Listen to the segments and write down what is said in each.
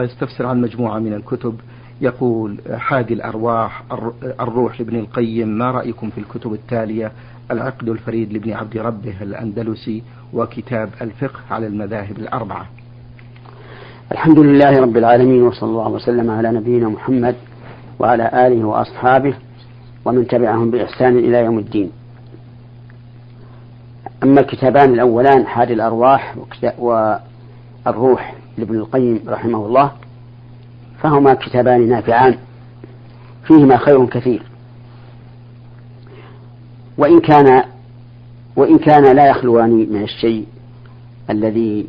يستفسر عن مجموعة من الكتب. يقول حادي الأرواح الروح لابن القيم ما رأيكم في الكتب التالية؟ العقد الفريد لابن عبد ربه الأندلسي وكتاب الفقه على المذاهب الأربعة. الحمد لله رب العالمين وصلى الله وسلم على نبينا محمد وعلى آله وأصحابه ومن تبعهم بإحسان إلى يوم الدين. أما الكتابان الأولان حادي الأرواح والروح لابن القيم رحمه الله فهما كتابان نافعان فيهما خير كثير. وإن كان وإن كان لا يخلوان من الشيء الذي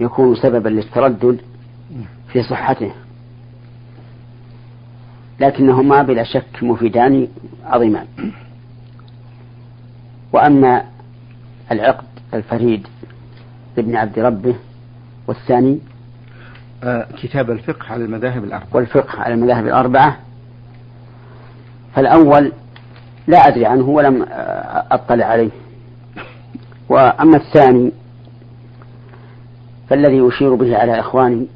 يكون سببا للتردد في صحته. لكنهما بلا شك مفيدان عظيمان وأما العقد الفريد لابن عبد ربه والثاني؟ آه كتاب الفقه على المذاهب الأربعة. والفقه على المذاهب الأربعة. فالأول لا أدري عنه ولم آه، أطلع عليه. وأما الثاني فالذي أشير به على إخواني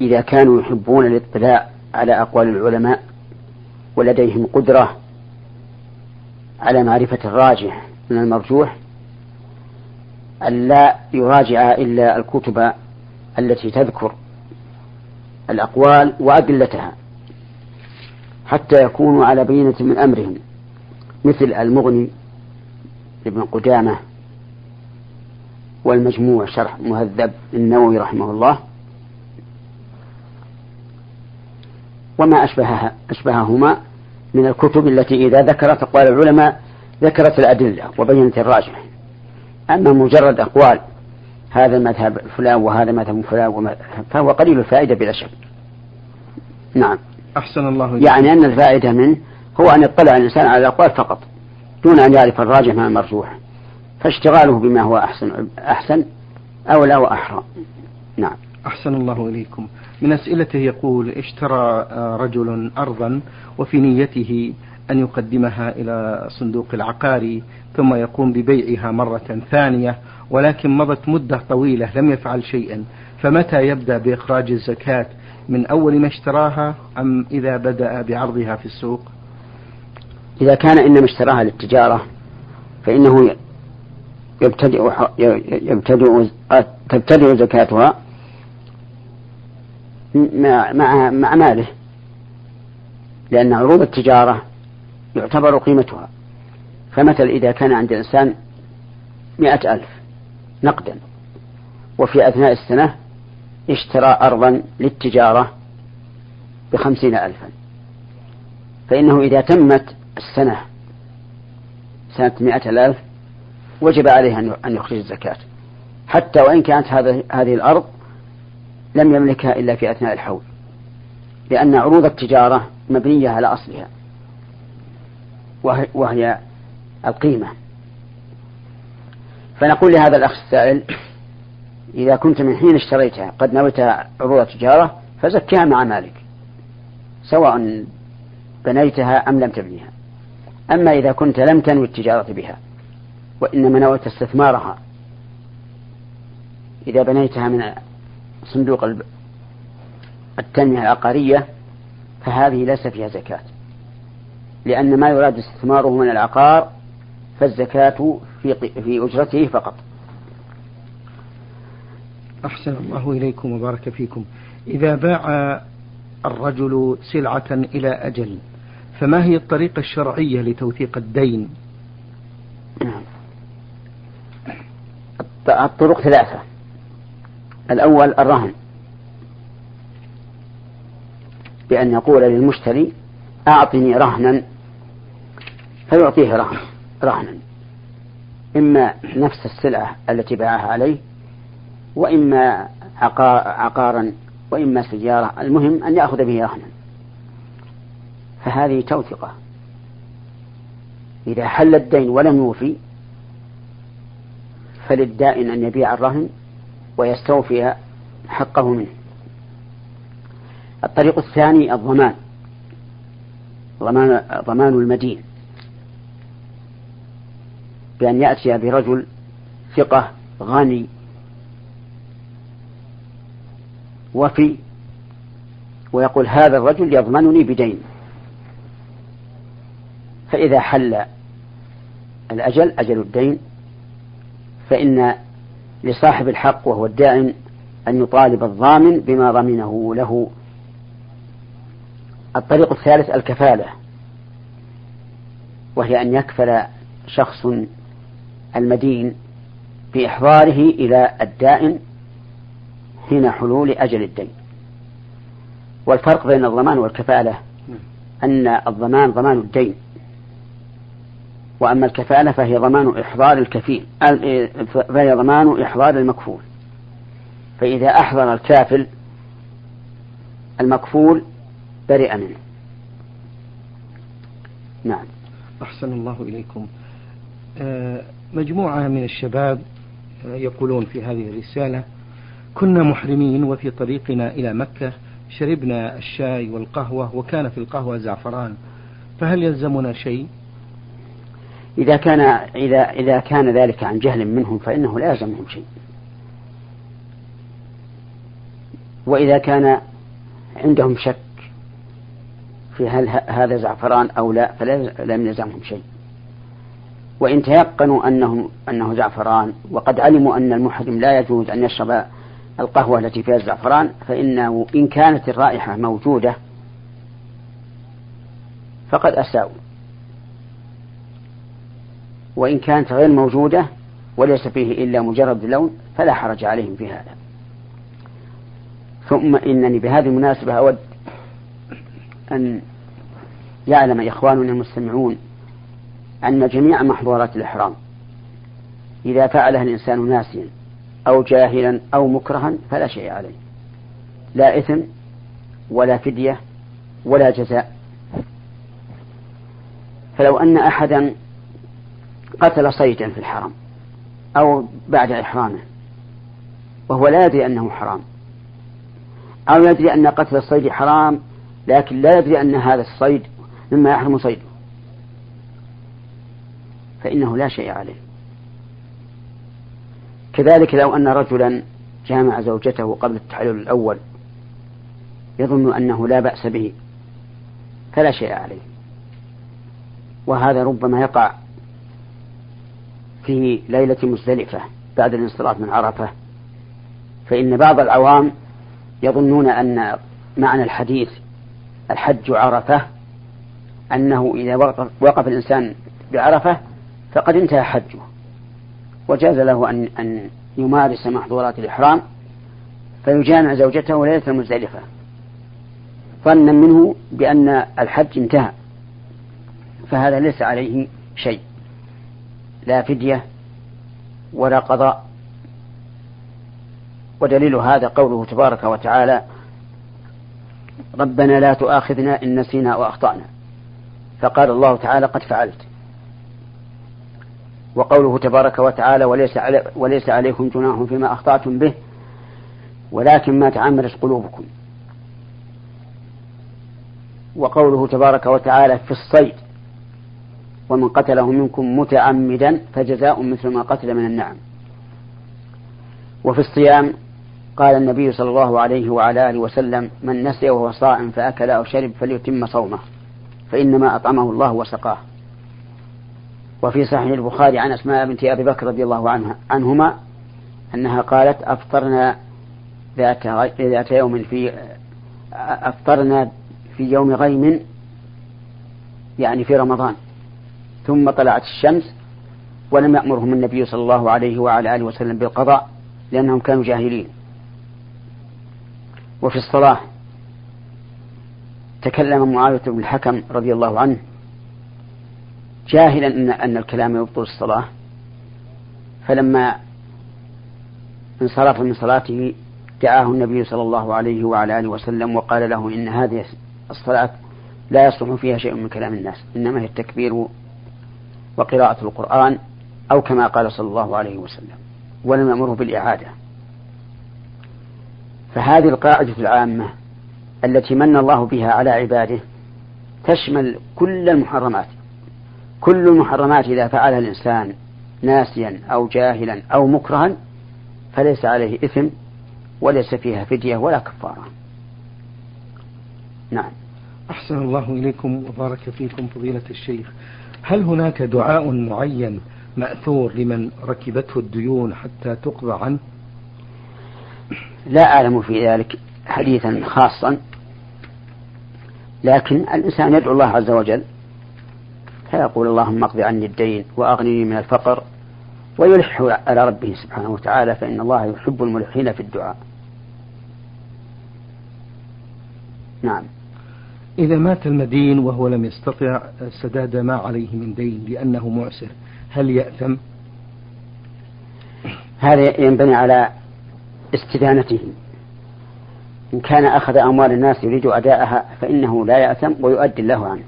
إذا كانوا يحبون الاطلاع على أقوال العلماء ولديهم قدرة على معرفة الراجح من المرجوح أن لا يراجع إلا الكتب التي تذكر الأقوال وأدلتها حتى يكونوا على بينة من أمرهم مثل المغني لابن قدامة والمجموع شرح مهذب النووي رحمه الله وما أشبهها أشبههما من الكتب التي إذا ذكرت أقوال العلماء ذكرت الأدلة وبينت الراجح. أما مجرد أقوال هذا مذهب فلان وهذا مذهب فلان فهو قليل الفائدة بلا شك. نعم. أحسن الله إليك. يعني أن الفائدة منه هو أن يطلع الإنسان على الأقوال فقط دون أن يعرف الراجح من المرجوح. فاشتغاله بما هو أحسن أحسن أولى وأحرى نعم. أحسن الله إليكم. من أسئلته يقول اشترى رجل أرضا وفي نيته أن يقدمها إلى صندوق العقاري ثم يقوم ببيعها مرة ثانية ولكن مضت مدة طويلة لم يفعل شيئا. فمتى يبدأ بإخراج الزكاة؟ من أول ما اشتراها أم إذا بدأ بعرضها في السوق؟ إذا كان إنما اشتراها للتجارة فإنه يبتدئ يبتدئ تبتدئ زكاتها مع مع مع ماله لأن عروض التجارة يعتبر قيمتها. فمثل إذا كان عند الإنسان مئة ألف نقدا وفي أثناء السنة اشترى أرضا للتجارة بخمسين ألفا. فإنه إذا تمت السنة سنة مئة ألف وجب عليه أن يخرج الزكاة. حتى وإن كانت هذه الأرض لم يملكها إلا في أثناء الحول لأن عروض التجارة مبنية على أصلها وهي القيمة. فنقول لهذا الأخ السائل إذا كنت من حين اشتريتها قد نويت عروض التجارة فزكها مع مالك سواء بنيتها أم لم تبنيها. أما إذا كنت لم تنوي التجارة بها وإنما نويت استثمارها إذا بنيتها من صندوق التنمية العقارية فهذه ليس فيها زكاة لأن ما يراد استثماره من العقار فالزكاة في في أجرته فقط. أحسن الله إليكم وبارك فيكم. إذا باع الرجل سلعة إلى أجل فما هي الطريقة الشرعية لتوثيق الدين؟ نعم. الطرق ثلاثة. الأول الرهن بأن يقول للمشتري أعطني رهنا فيعطيه رهن رهنا إما نفس السلعة التي باعها عليه وإما عقارا وإما سيارة. المهم أن يأخذ به رهنا فهذه توثقة إذا حل الدين ولم يوفي فللدائن أن يبيع الرهن ويستوفي حقه منه. الطريق الثاني الضمان ضمان ضمان المدين. بأن يأتي برجل ثقة غني. وفي ويقول هذا الرجل يضمنني بدين. فإذا حل الأجل أجل الدين فإن لصاحب الحق وهو الدائن أن يطالب الضامن بما ضمنه له. الطريق الثالث الكفالة وهي أن يكفل شخص المدين بإحضاره إلى الدائن حين حلول أجل الدين. والفرق بين الضمان والكفالة أن الضمان ضمان الدين وأما الكفالة فهي ضمان إحضار الكفيل فهي ضمان إحضار المكفول. فإذا أحضر الكافل المكفول برئ منه. نعم. أحسن الله إليكم. آه، مجموعة من الشباب يقولون في هذه الرسالة كنا محرمين وفي طريقنا إلى مكة شربنا الشاي والقهوة وكان في القهوة زعفران فهل يلزمنا شيء؟ إذا كان إذا إذا كان ذلك عن جهل منهم فإنه لا يلزمهم شيء. وإذا كان عندهم شك في هل هذا زعفران أو لا فلا لم يلزمهم شيء. وإن تيقنوا أنه أنه زعفران وقد علموا أن المحرم لا يجوز أن يشرب القهوة التي فيها الزعفران فإنه إن كانت الرائحة موجودة فقد أساءوا. وإن كانت غير موجودة وليس فيه إلا مجرد لون فلا حرج عليهم في هذا. ثم إنني بهذه المناسبة أود أن يعلم إخواننا المستمعون أن جميع محظورات الإحرام. إذا فعلها الإنسان ناسيا أو جاهلا أو مكرها فلا شيء عليه. لا إثم ولا فدية ولا جزاء. فلو أن أحدا قتل صيدا في الحرم أو بعد إحرامه وهو لا يدري أنه حرام أو يدري أن قتل الصيد حرام لكن لا يدري أن هذا الصيد مما يحرم صيده. فإنه لا شيء عليه. كذلك لو أن رجلا جامع زوجته قبل التحلل الأول يظن أنه لا بأس به فلا شيء عليه. وهذا ربما يقع في ليلة مزدلفة بعد الانصراف من عرفة. فإن بعض العوام يظنون أن معنى الحديث الحج عرفة أنه إذا وقف الإنسان بعرفة فقد انتهى حجه. وجاز له أن أن يمارس محظورات الإحرام فيجامع زوجته ليلة المزدلفة. ظنا منه بأن الحج انتهى فهذا ليس عليه شيء. لا فدية ولا قضاء. ودليل هذا قوله تبارك وتعالى ربنا لا تؤاخذنا إن نسينا وأخطأنا. فقال الله تعالى قد فعلت. وقوله تبارك وتعالى وليس, علي وليس عليكم جناح فيما أخطأتم به ولكن ما تعمدت قلوبكم. وقوله تبارك وتعالى في الصيد ومن قتله منكم متعمدا فجزاء مثل ما قتل من النعم. وفي الصيام قال النبي صلى الله عليه وعلى آله وسلم من نسي وهو صائم فأكل أو شرب فليتم صومه فإنما أطعمه الله وسقاه. وفي صحيح البخاري عن أسماء بنت أبي بكر رضي الله عنها عنهما أنها قالت أفطرنا ذات ذات يوم في أفطرنا في يوم غيم يعني في رمضان. ثم طلعت الشمس ولم يأمرهم النبي صلى الله عليه وعلى آله وسلم بالقضاء لأنهم كانوا جاهلين. وفي الصلاة تكلم معاوية بن الحكم رضي الله عنه جاهلا أن أن الكلام يبطل الصلاة. فلما انصرف من صلاته دعاه النبي صلى الله عليه وعلى آله وسلم وقال له إن هذه الصلاة لا يصلح فيها شيء من كلام الناس إنما هي التكبير وقراءة القرآن أو كما قال صلى الله عليه وسلم ولم يأمره بالإعادة. فهذه القاعدة العامة التي من الله بها على عباده تشمل كل المحرمات. كل المحرمات إذا فعلها الإنسان ناسيا أو جاهلا أو مكرها فليس عليه إثم وليس فيها فدية ولا كفارة. نعم. أحسن الله إليكم وبارك فيكم فضيلة الشيخ. هل هناك دعاء معين مأثور لمن ركبته الديون حتى تقضى عنه؟ لا أعلم في ذلك حديثا خاصا لكن الإنسان يدعو الله عز وجل فيقول اللهم اقض عني الدين وأغنني من الفقر ويلح على ربه سبحانه وتعالى فإن الله يحب الملحين في الدعاء. نعم. إذا مات المدين وهو لم يستطع سداد ما عليه من دين لأنه معسر هل يأثم؟ هذا ينبني على استدانته. إن كان أخذ أموال الناس يريد أداءها فإنه لا يأثم ويؤدي الله عنه.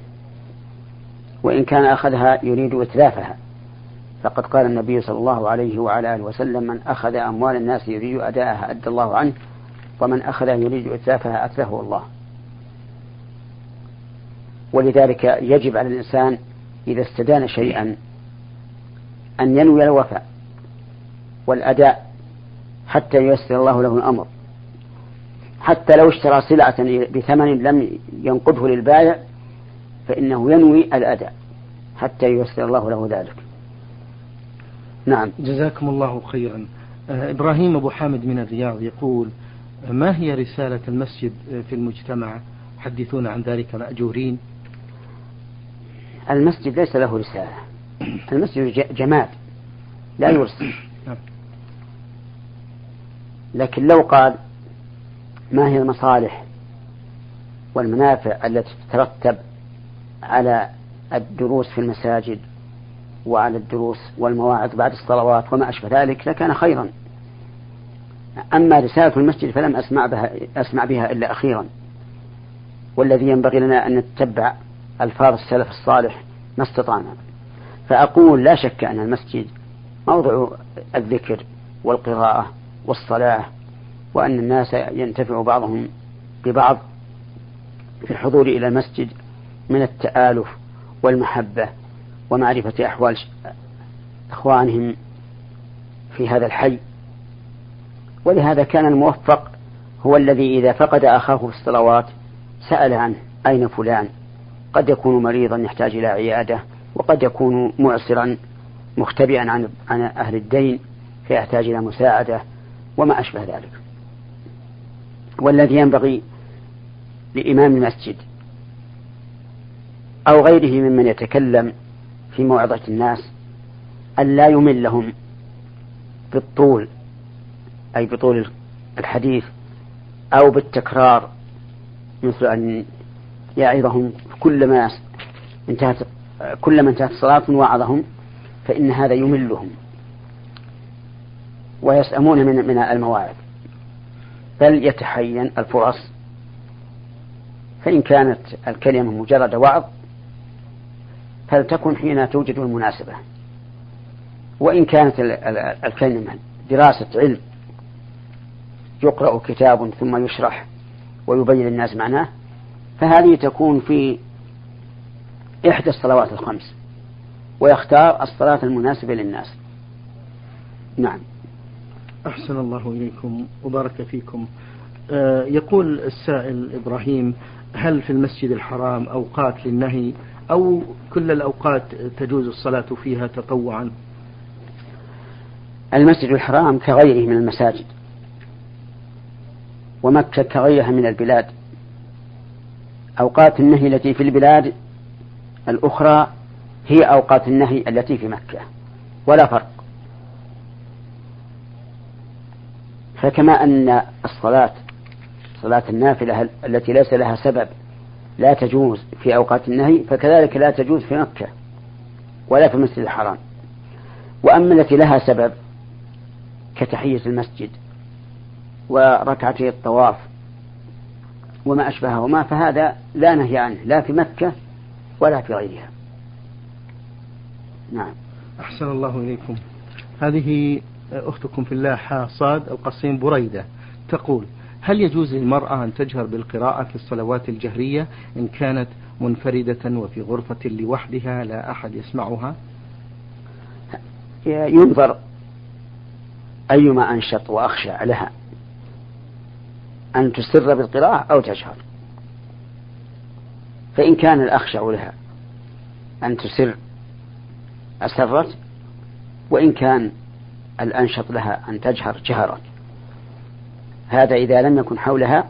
وإن كان أخذها يريد إتلافها. فقد قال النبي صلى الله عليه وعلى آله وسلم من أخذ أموال الناس يريد أداءها أدى الله عنه ومن أخذها يريد إتلافها أتلفه الله. ولذلك يجب على الإنسان إذا استدان شيئا أن ينوي الوفاء والأداء حتى ييسر الله له الأمر. حتى لو اشترى سلعة بثمن لم ينقده للبائع فإنه ينوي الأداء حتى ييسر الله له ذلك. نعم. جزاكم الله خيرا. آه، إبراهيم أبو حامد من الرياض يقول ما هي رسالة المسجد في المجتمع؟ حدثونا عن ذلك مأجورين. المسجد ليس له رسالة. المسجد جماد لا يرسل. نعم. لكن لو قال ما هي المصالح والمنافع التي تترتب على الدروس في المساجد وعلى الدروس والمواعظ بعد الصلوات وما أشبه ذلك لكان خيرا. أما رسالة المسجد فلم أسمع بها, أسمع بها إلا أخيرا. والذي ينبغي لنا أن نتبع ألفاظ السلف الصالح ما استطعنا. فأقول لا شك أن المسجد موضع الذكر والقراءة والصلاة وأن الناس ينتفع بعضهم ببعض في الحضور إلى المسجد من التآلف والمحبة ومعرفة أحوال إخوانهم في هذا الحي. ولهذا كان الموفق هو الذي إذا فقد أخاه في الصلوات سأل عنه أين فلان؟ قد يكون مريضا يحتاج إلى عيادة وقد يكون معسرا مختبئا عن عن أهل الدين فيحتاج إلى مساعدة وما أشبه ذلك. والذي ينبغي لإمام المسجد أو غيره ممن يتكلم في موعظة الناس أن لا يمل لهم بالطول أي بطول الحديث أو بالتكرار مثل أن يعظهم كلما انتهت كلما انتهت الصلاة وعظهم فإن هذا يملهم ويسأمون من من المواعظ. بل يتحين الفرص فإن كانت الكلمة مجرد وعظ فلتكن حين توجد المناسبة. وإن كانت الكلمة دراسة علم يقرأ كتاب ثم يشرح ويبين الناس معناه فهذه تكون في إحدى الصلوات الخمس ويختار الصلاة المناسبة للناس. نعم. أحسن الله إليكم وبارك فيكم. آه يقول السائل إبراهيم هل في المسجد الحرام أوقات للنهي أو كل الأوقات تجوز الصلاة فيها تطوعا؟ المسجد الحرام كغيره من المساجد ومكة كغيرها من البلاد. أوقات النهي التي في البلاد الأخرى هي أوقات النهي التي في مكة ولا فرق. فكما أن الصلاة صلاة النافلة التي ليس لها سبب لا تجوز في أوقات النهي فكذلك لا تجوز في مكة ولا في المسجد الحرام. وأما التي لها سبب كتحية المسجد وركعتي الطواف وما أشبههما فهذا لا نهي عنه لا في مكة ولا في غيرها. نعم. أحسن الله إليكم. هذه أختكم في الله حاصاد القصيم بريدة تقول هل يجوز للمرأة أن تجهر بالقراءة في الصلوات الجهرية إن كانت منفردة وفي غرفة لوحدها لا أحد يسمعها؟ ينظر أيما أنشط وأخشع لها أن تسر بالقراءة أو تجهر. فإن كان الأخشع لها أن تسر أسرت؟ وإن كان الأنشط لها أن تجهر جهرت هذا إذا لم يكن حولها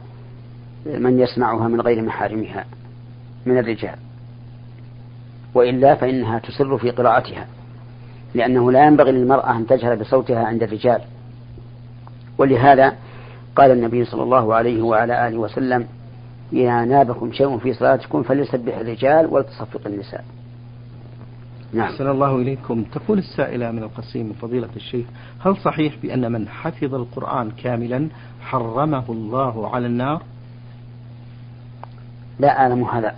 من يسمعها من غير محارمها من الرجال. وإلا فإنها تسر في قراءتها لأنه لا ينبغي للمرأة أن تجهر بصوتها عند الرجال. ولهذا قال النبي صلى الله عليه وعلى آله وسلم إذا نابكم شيء في صلاتكم فليسبح الرجال ولتصفق النساء. نعم. أحسن الله إليكم. تقول السائلة من القصيم فضيلة الشيخ هل صحيح بأن من حفظ القرآن كاملا حرمه الله على النار؟ لا أعلم هذا.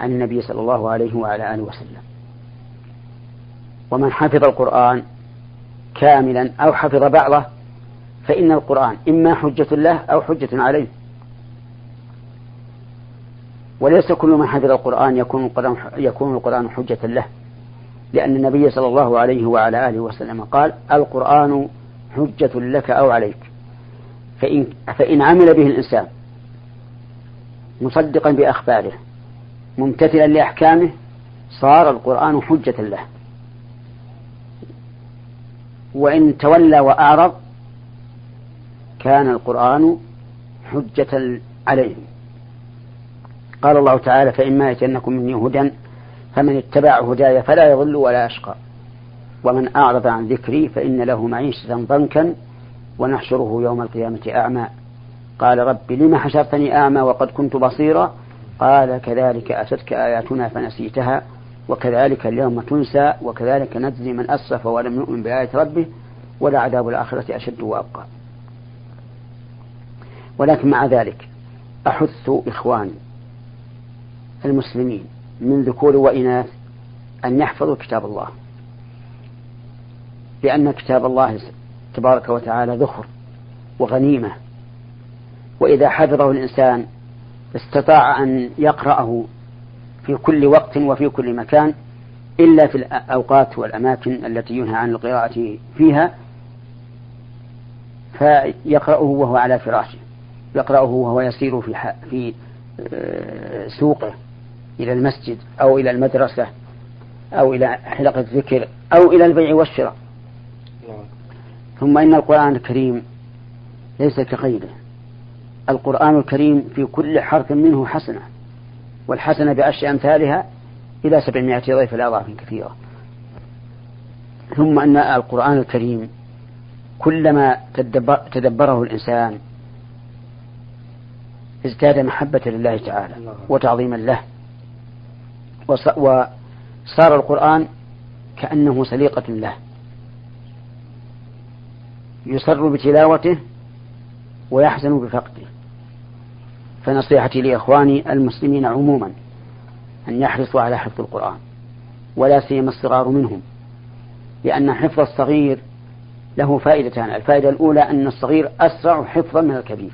عن النبي صلى الله عليه وعلى آله وسلم. ومن حفظ القرآن كاملا أو حفظ بعضه فإن القرآن إما حجة له أو حجة عليه. وليس كل من حفظ القرآن يكون القرآن, يكون القرآن حجة له. لأن النبي صلى الله عليه وعلى آله وسلم قال القرآن حجة لك أو عليك. فإن, فإن عمل به الإنسان مصدقا بأخباره ممتثلا لأحكامه صار القرآن حجة له. وإن تولى وأعرض كان القرآن حجة عليه. قال الله تعالى فإما يتنكم مني هدى فمن اتبع هداي فلا يضل ولا يشقى. ومن أعرض عن ذكري فإن له معيشة ضنكا ونحشره يوم القيامة أعمى. قال رب لم حشرتني أعمى وقد كنت بصيرا؟ قال كذلك أتتك آياتنا فنسيتها وكذلك اليوم تنسى وكذلك نجزي من أسرف ولم يؤمن بآية ربه ولعذاب الآخرة أشد وأبقى. ولكن مع ذلك أحث إخواني المسلمين من ذكور وإناث أن يحفظوا كتاب الله. لأن كتاب الله تبارك وتعالى ذخر وغنيمة. وإذا حفظه الإنسان استطاع أن يقرأه في كل وقت وفي كل مكان إلا في الأوقات والأماكن التي ينهى عن القراءة فيها فيقرأه وهو على فراشه. يقرأه وهو يسير في في آه، سوقه. إلى المسجد أو إلى المدرسة أو إلى حلقة الذكر أو إلى البيع والشراء. ثم إن القرآن الكريم ليس كغيره. القرآن الكريم في كل حرف منه حسنة والحسنة بعشر أمثالها إلى سبعمائة ضيف الأضعاف كثيرة. ثم أن القرآن الكريم كلما تدبره الإنسان ازداد محبة لله تعالى وتعظيما له. وصار القرآن كأنه سليقة له. يسر بتلاوته ويحزن بفقده. فنصيحتي لإخواني المسلمين عموما أن يحرصوا على حفظ القرآن ولا سيما الصغار منهم لأن حفظ الصغير له فائدتان الفائدة الأولى أن الصغير أسرع حفظا من الكبير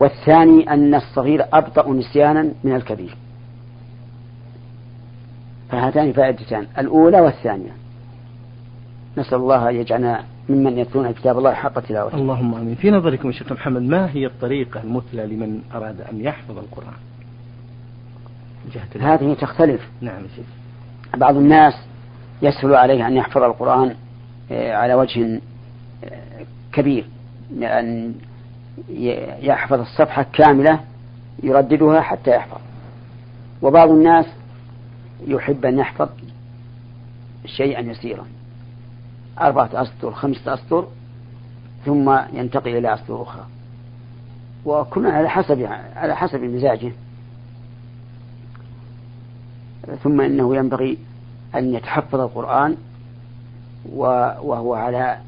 والثاني أن الصغير أبطأ نسيانا من الكبير. فهاتان فائدتان الأولى والثانية. نسأل الله أن يجعلنا ممن يتلون كتاب الله حق تلاوته. اللهم آمين. في نظركم شيخ محمد ما هي الطريقة المثلى لمن أراد أن يحفظ القرآن؟ هذه تختلف. نعم شيخ. بعض الناس يسهل عليه أن يحفظ القرآن آه، على وجه آه، كبير. لأن يحفظ الصفحة كاملة يرددها حتى يحفظ. وبعض الناس يحب أن يحفظ شيئا يسيرا. أربعة أسطر خمسة أسطر ثم ينتقل إلى أسطر أخرى. وكل على حسب على حسب مزاجه. ثم إنه ينبغي أن يتحفظ القرآن وهو على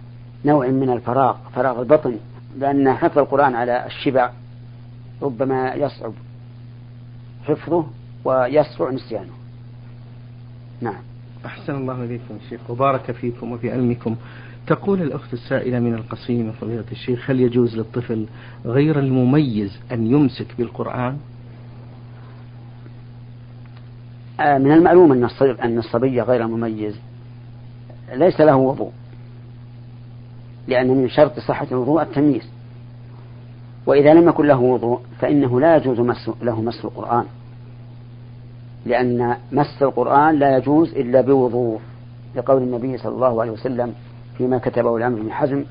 نوع من الفراغ فراغ البطن لأن حفظ القرآن على الشبع ربما يصعب حفظه ويسرع نسيانه. نعم. أحسن الله إليكم شيخ وبارك فيكم وفي علمكم. تقول الأخت السائلة من القصيم فضيلة الشيخ هل يجوز للطفل غير المميز أن يمسك بالقرآن؟ آه، من المعلوم أن أن الصبي غير المميز ليس له وضوء. لأن من شرط صحة الوضوء التمييز. وإذا لم يكن له وضوء فإنه لا يجوز له مس القرآن. لأن مس القرآن لا يجوز إلا بوضوء لقول النبي صلى الله عليه وسلم فيما كتبه الأمر بن حزم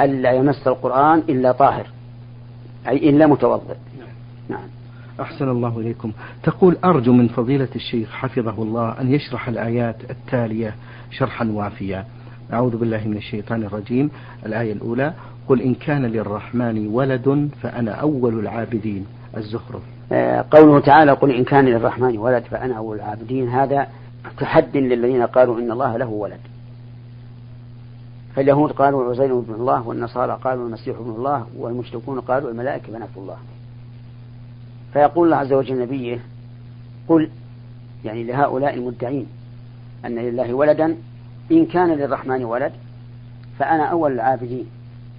ألا يمس القرآن إلا طاهر أي إلا متوضئ. نعم. أحسن الله إليكم. تقول أرجو من فضيلة الشيخ حفظه الله أن يشرح الآيات التالية شرحا وافيا. أعوذ بالله من الشيطان الرجيم. الآية الأولى قل إن كان للرحمن ولد فأنا أول العابدين. الزخرف قوله تعالى قل إن كان للرحمن ولد فأنا أول العابدين هذا تحد للذين قالوا إن الله له ولد. فاليهود قالوا عزير ابن الله والنصارى قالوا المسيح ابن الله والمشركون قالوا الملائكة بنات الله. فيقول الله عز وجل نبيه قل يعني لهؤلاء المدعين أن لله ولدا إن كان للرحمن ولد فأنا أول العابدين.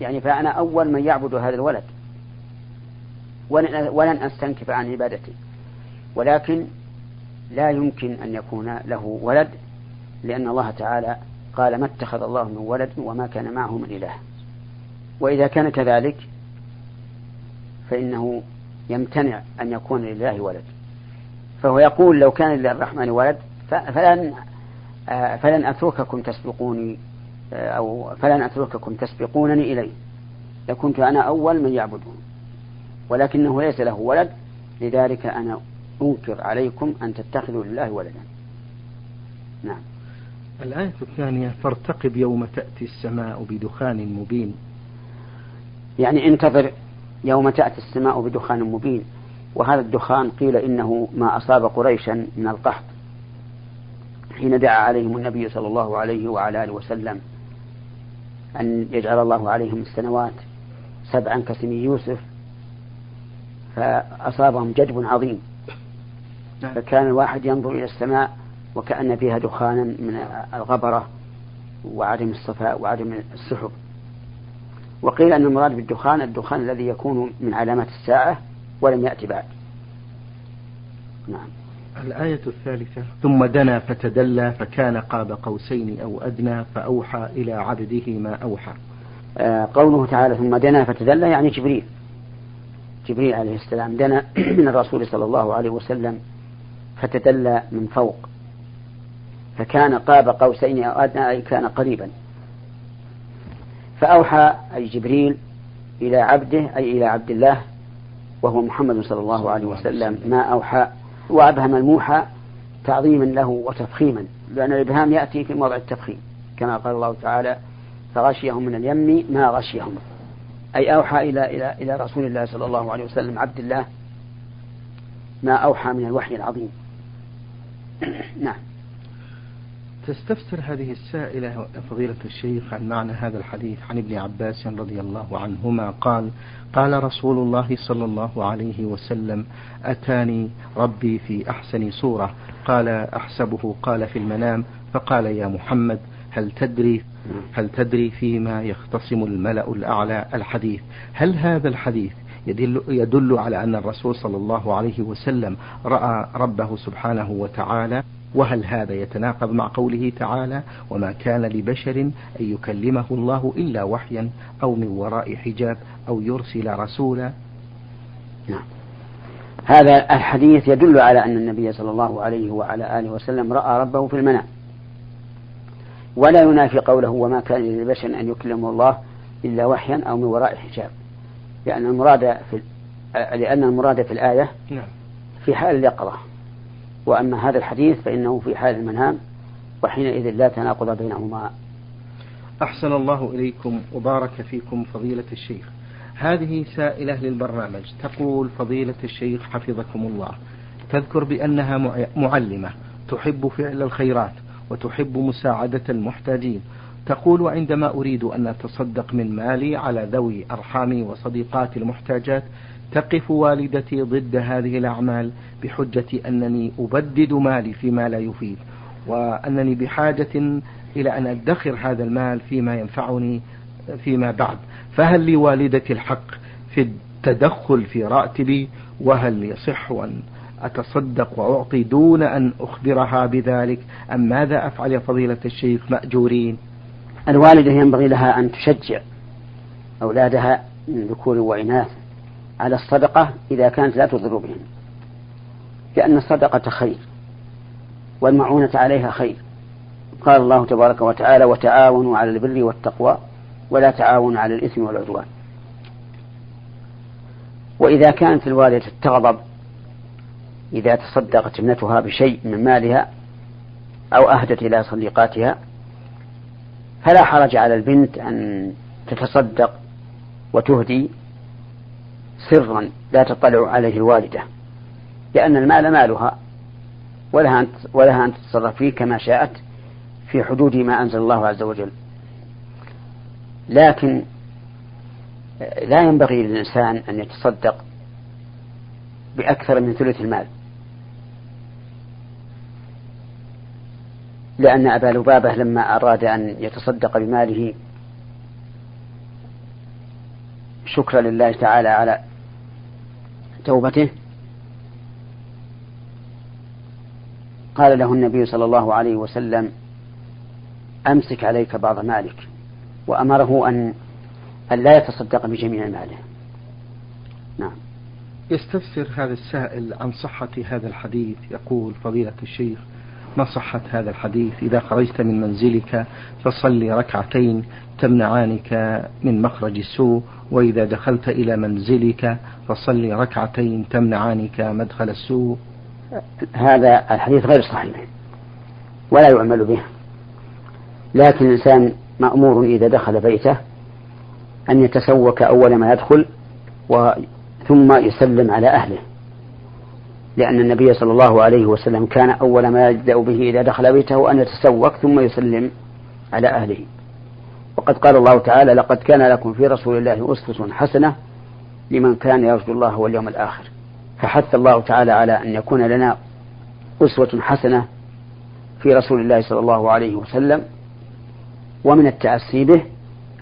يعني فأنا أول من يعبد هذا الولد. ولن أستنكف عن عبادته ولكن لا يمكن أن يكون له ولد لأن الله تعالى قال ما اتخذ الله من ولد وما كان معه من إله. وإذا كان كذلك فإنه يمتنع أن يكون لله ولد. فهو يقول لو كان للرحمن ولد فلن فلن أترككم تسبقوني أو فلن أترككم تسبقونني إليه. لكنت أنا أول من يعبده ولكنه ليس له ولد لذلك أنا أنكر عليكم أن تتخذوا لله ولدا. نعم. الآية الثانية فارتقب يوم تأتي السماء بدخان مبين. يعني انتظر يوم تأتي السماء بدخان مبين. وهذا الدخان قيل إنه ما أصاب قريشا من القحط. حين دعا عليهم النبي صلى الله عليه وعلى آله وسلم أن يجعل الله عليهم السنوات. سبعا كسن يوسف فأصابهم جدب عظيم. نعم. فكان الواحد ينظر إلى السماء وكأن فيها دخانا من الغبرة وعدم الصفاء وعدم السحب. وقيل أن المراد بالدخان الدخان الذي يكون من علامات الساعة ولم يأتي بعد. نعم. الآية الثالثة. ثم دنا فتدلى فكان قاب قوسين أو أدنى فأوحى إلى عبده ما أوحى. آه قوله تعالى ثم دنا فتدلى يعني جبريل. جبريل عليه السلام دنا من الرسول صلى الله عليه وسلم فتدلى من فوق. فكان قاب قوسين أو أدنى أي كان قريبا. فأوحى أي جبريل إلى عبده أي إلى عبد الله وهو محمد صلى الله عليه وسلم ما أوحى. وأبهم الموحى تعظيما له وتفخيما لأن الإبهام يأتي في موضع التفخيم. كما قال الله تعالى فغشيهم من اليم ما غشيهم. أي أوحى إلى إلى إلى رسول الله صلى الله عليه وسلم عبد الله ما أوحى من الوحي العظيم. نعم. تستفسر هذه السائلة فضيلة الشيخ عن معنى هذا الحديث عن ابن عباس رضي الله عنهما قال قال رسول الله صلى الله عليه وسلم أتاني ربي في أحسن صورة. قال أحسبه قال في المنام فقال يا محمد هل تدري؟ هل تدري فيما يختصم الملأ الأعلى الحديث؟ هل هذا الحديث يدل, يدل على أن الرسول صلى الله عليه وسلم رأى ربه سبحانه وتعالى؟ وهل هذا يتناقض مع قوله تعالى وما كان لبشر أن يكلمه الله إلا وحيا أو من وراء حجاب أو يرسل رسولا نعم. هذا الحديث يدل على أن النبي صلى الله عليه وعلى آله وسلم رأى ربه في المنام. ولا ينافي قوله وما كان لبشر أن يكلمه الله إلا وحيا أو من وراء حجاب لأن المراد في لأن المراد في الآية نعم. في حال اليقظة. وأما هذا الحديث فإنه في حال المنام وحينئذ لا تناقض بينهما. أحسن الله إليكم وبارك فيكم فضيلة الشيخ. هذه سائلة للبرنامج. تقول فضيلة الشيخ حفظكم الله. تذكر بأنها معلمة تحب فعل الخيرات. وتحب مساعدة المحتاجين. تقول عندما أريد أن أتصدق من مالي على ذوي أرحامي وصديقاتي المحتاجات تقف والدتي ضد هذه الأعمال بحجة أنني أبدد مالي فيما لا يفيد وأنني بحاجة إلى أن أدخر هذا المال فيما ينفعني فيما بعد. فهل لوالدتي الحق في التدخل في راتبي؟ وهل يصح أن أتصدق وأعطي دون أن أخبرها بذلك؟ أم ماذا أفعل يا فضيلة الشيخ؟ مأجورين. الوالدة ينبغي لها أن تشجع أولادها من ذكور وإناث على الصدقة إذا كانت لا تضر بهم لأن الصدقة خير والمعونة عليها خير. قال الله تبارك وتعالى وتعاونوا على البر والتقوى ولا تعاونوا على الإثم والعدوان. وإذا كانت الوالدة تغضب إذا تصدقت ابنتها بشيء من مالها أو أهدت إلى صديقاتها فلا حرج على البنت أن تتصدق وتهدي سرا لا تطلع عليه الوالدة لأن المال مالها ولها أن ولها أن تتصرف فيه كما شاءت في حدود ما أنزل الله عز وجل. لكن لا ينبغي للإنسان أن يتصدق بأكثر من ثلث المال. لأن أبا لبابة لما أراد أن يتصدق بماله شكرا لله تعالى على توبته. قال له النبي صلى الله عليه وسلم أمسك عليك بعض مالك وأمره أن أن لا يتصدق بجميع ماله. نعم. يستفسر هذا السائل عن صحة هذا الحديث يقول فضيلة الشيخ ما صحة هذا الحديث؟ إذا خرجت من منزلك فصلي ركعتين تمنعانك من مخرج السوء وإذا دخلت إلى منزلك فصلي ركعتين تمنعانك مدخل السوء. هذا الحديث غير صحيح ولا يعمل به. لكن الإنسان مأمور إذا دخل بيته أن يتسوك أول ما يدخل ثم يسلم على أهله. لأن النبي صلى الله عليه وسلم كان أول ما يبدأ به إذا دخل بيته أن يتسوق ثم يسلم على أهله. وقد قال الله تعالى لقد كان لكم في رسول الله أسوة حسنة لمن كان يرجو الله واليوم الآخر. فحث الله تعالى على أن يكون لنا أسوة حسنة في رسول الله صلى الله عليه وسلم ومن التأسي به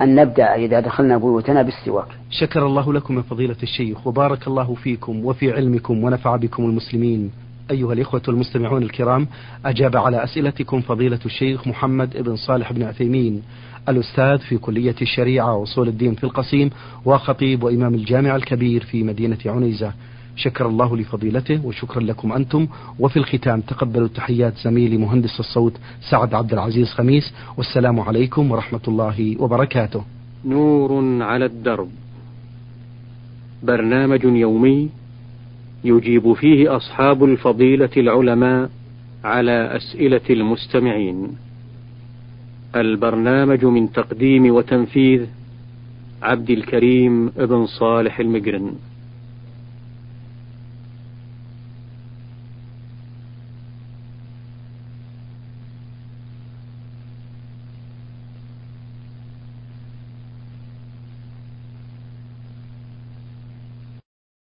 أن نبدأ إذا دخلنا بيوتنا بالسواك. شكر الله لكم يا فضيلة الشيخ وبارك الله فيكم وفي علمكم ونفع بكم المسلمين. أيها الإخوة المستمعون الكرام أجاب على أسئلتكم فضيلة الشيخ محمد بن صالح بن عثيمين الأستاذ في كلية الشريعة وأصول الدين في القصيم وخطيب وإمام الجامع الكبير في مدينة عنيزة. شكر الله لفضيلته وشكرا لكم أنتم. وفي الختام تقبلوا تحيات زميلي مهندس الصوت سعد عبد العزيز خميس. والسلام عليكم ورحمة الله وبركاته. نور على الدرب. برنامج يومي يجيب فيه أصحاب الفضيلة العلماء على أسئلة المستمعين. البرنامج من تقديم وتنفيذ عبد الكريم بن صالح المقرن